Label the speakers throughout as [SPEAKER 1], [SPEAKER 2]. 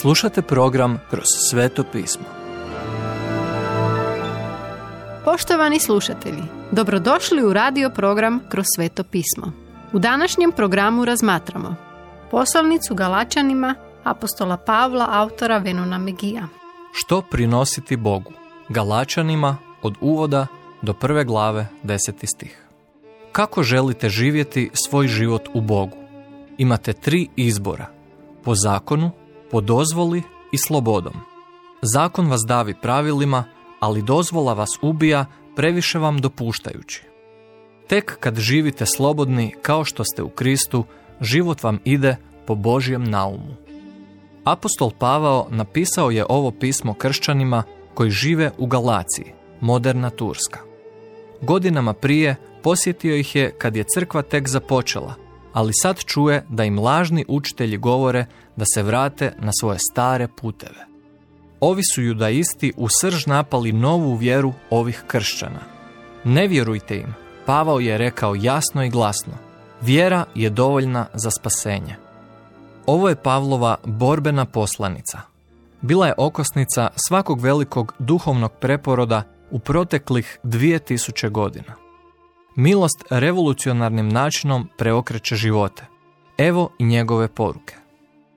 [SPEAKER 1] Slušate program Kroz sveto pismo.
[SPEAKER 2] Poštovani slušatelji, dobrodošli u radio program Kroz sveto pismo. U današnjem programu razmatramo poslovnicu Galačanima apostola Pavla, autora Venona Megija.
[SPEAKER 1] Što prinositi Bogu? Galačanima od uvoda do prve glave deseti stih. Kako želite živjeti svoj život u Bogu? Imate tri izbora. Po zakonu, po dozvoli i slobodom. Zakon vas davi pravilima, ali dozvola vas ubija previše vam dopuštajući. Tek kad živite slobodni kao što ste u Kristu, život vam ide po Božjem naumu. Apostol Pavao napisao je ovo pismo kršćanima koji žive u Galaciji, moderna Turska. Godinama prije posjetio ih je kad je crkva tek započela, ali sad čuje da im lažni učitelji govore da se vrate na svoje stare puteve. Ovi su judaisti u srž napali novu vjeru ovih kršćana. Ne vjerujte im, Pavao je rekao jasno i glasno, vjera je dovoljna za spasenje. Ovo je Pavlova borbena poslanica. Bila je okosnica svakog velikog duhovnog preporoda u proteklih 2000 godina. Milost revolucionarnim načinom preokreće živote. Evo i njegove poruke.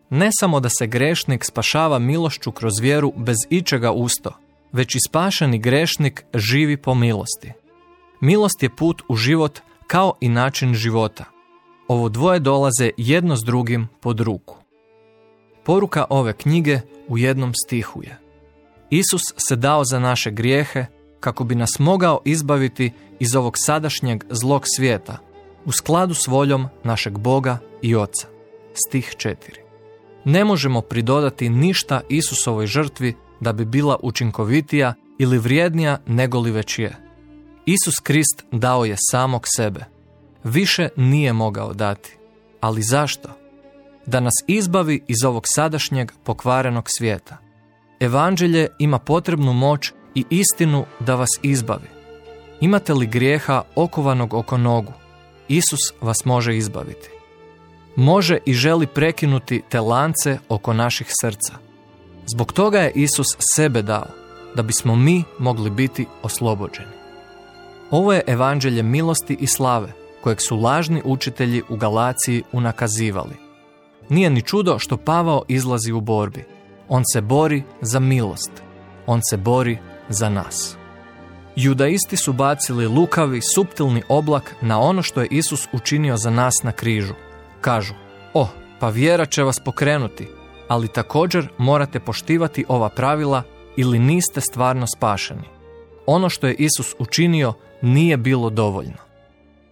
[SPEAKER 1] Ne samo da se grešnik spašava milošću kroz vjeru bez ičega usto, već i spašeni grešnik živi po milosti. Milost je put u život kao i način života. Ovo dvoje dolaze jedno s drugim pod ruku. Poruka ove knjige u jednom stihu je. Isus se dao za naše grijehe kako bi nas mogao izbaviti iz ovog sadašnjeg zlog svijeta u skladu s voljom našeg Boga i Oca. Stih 4. Ne možemo pridodati ništa Isusovoj žrtvi da bi bila učinkovitija ili vrijednija nego li već je. Isus Krist dao je samog sebe. Više nije mogao dati. Ali zašto? Da nas izbavi iz ovog sadašnjeg pokvarenog svijeta. Evanđelje ima potrebnu moć i istinu da vas izbavi. Imate li grijeha okovanog oko nogu? Isus vas može izbaviti. Može i želi prekinuti te lance oko naših srca. Zbog toga je Isus sebe dao, da bismo mi mogli biti oslobođeni. Ovo je evanđelje milosti i slave, kojeg su lažni učitelji u Galaciji unakazivali. Nije ni čudo što Pavao izlazi u borbi. On se bori za milost. On se bori za nas. Judaisti su bacili lukavi, suptilni oblak na ono što je Isus učinio za nas na križu. Kažu, o, pa vjera će vas pokrenuti, ali također morate poštivati ova pravila ili niste stvarno spašeni. Ono što je Isus učinio nije bilo dovoljno.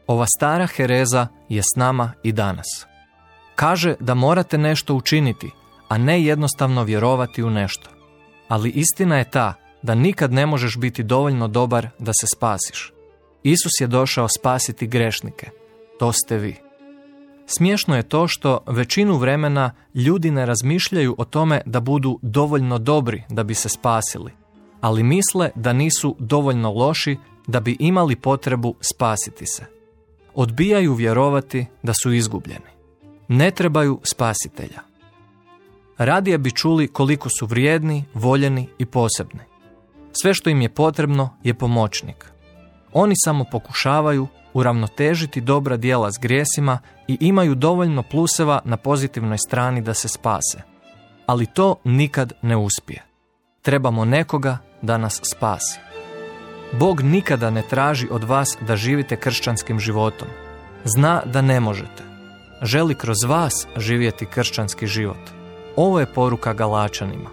[SPEAKER 1] Ova stara hereza je s nama i danas. Kaže da morate nešto učiniti, a ne jednostavno vjerovati u nešto. Ali istina je ta da nikad ne možeš biti dovoljno dobar da se spasiš. Isus je došao spasiti grešnike. To ste vi. Smiješno je to što većinu vremena ljudi ne razmišljaju o tome da budu dovoljno dobri da bi se spasili, ali misle da nisu dovoljno loši da bi imali potrebu spasiti se. Odbijaju vjerovati da su izgubljeni. Ne trebaju spasitelja. Radije bi čuli koliko su vrijedni, voljeni i posebni. Sve što im je potrebno je pomoćnik. Oni samo pokušavaju uravnotežiti dobra dijela s grijesima i imaju dovoljno pluseva na pozitivnoj strani da se spase. Ali to nikad ne uspije. Trebamo nekoga da nas spasi. Bog nikada ne traži od vas da živite kršćanskim životom. Zna da ne možete. Želi kroz vas živjeti kršćanski život. Ovo je poruka Galačanima.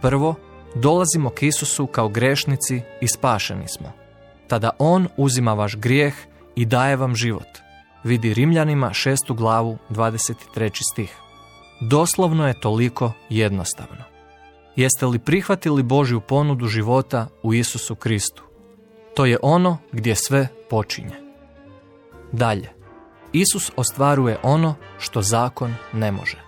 [SPEAKER 1] Prvo, dolazimo k Isusu kao grešnici i spašeni smo. Tada On uzima vaš grijeh i daje vam život. Vidi Rimljanima šestu glavu 23. stih. Doslovno je toliko jednostavno. Jeste li prihvatili Božju ponudu života u Isusu Kristu? To je ono gdje sve počinje. Dalje. Isus ostvaruje ono što zakon ne može.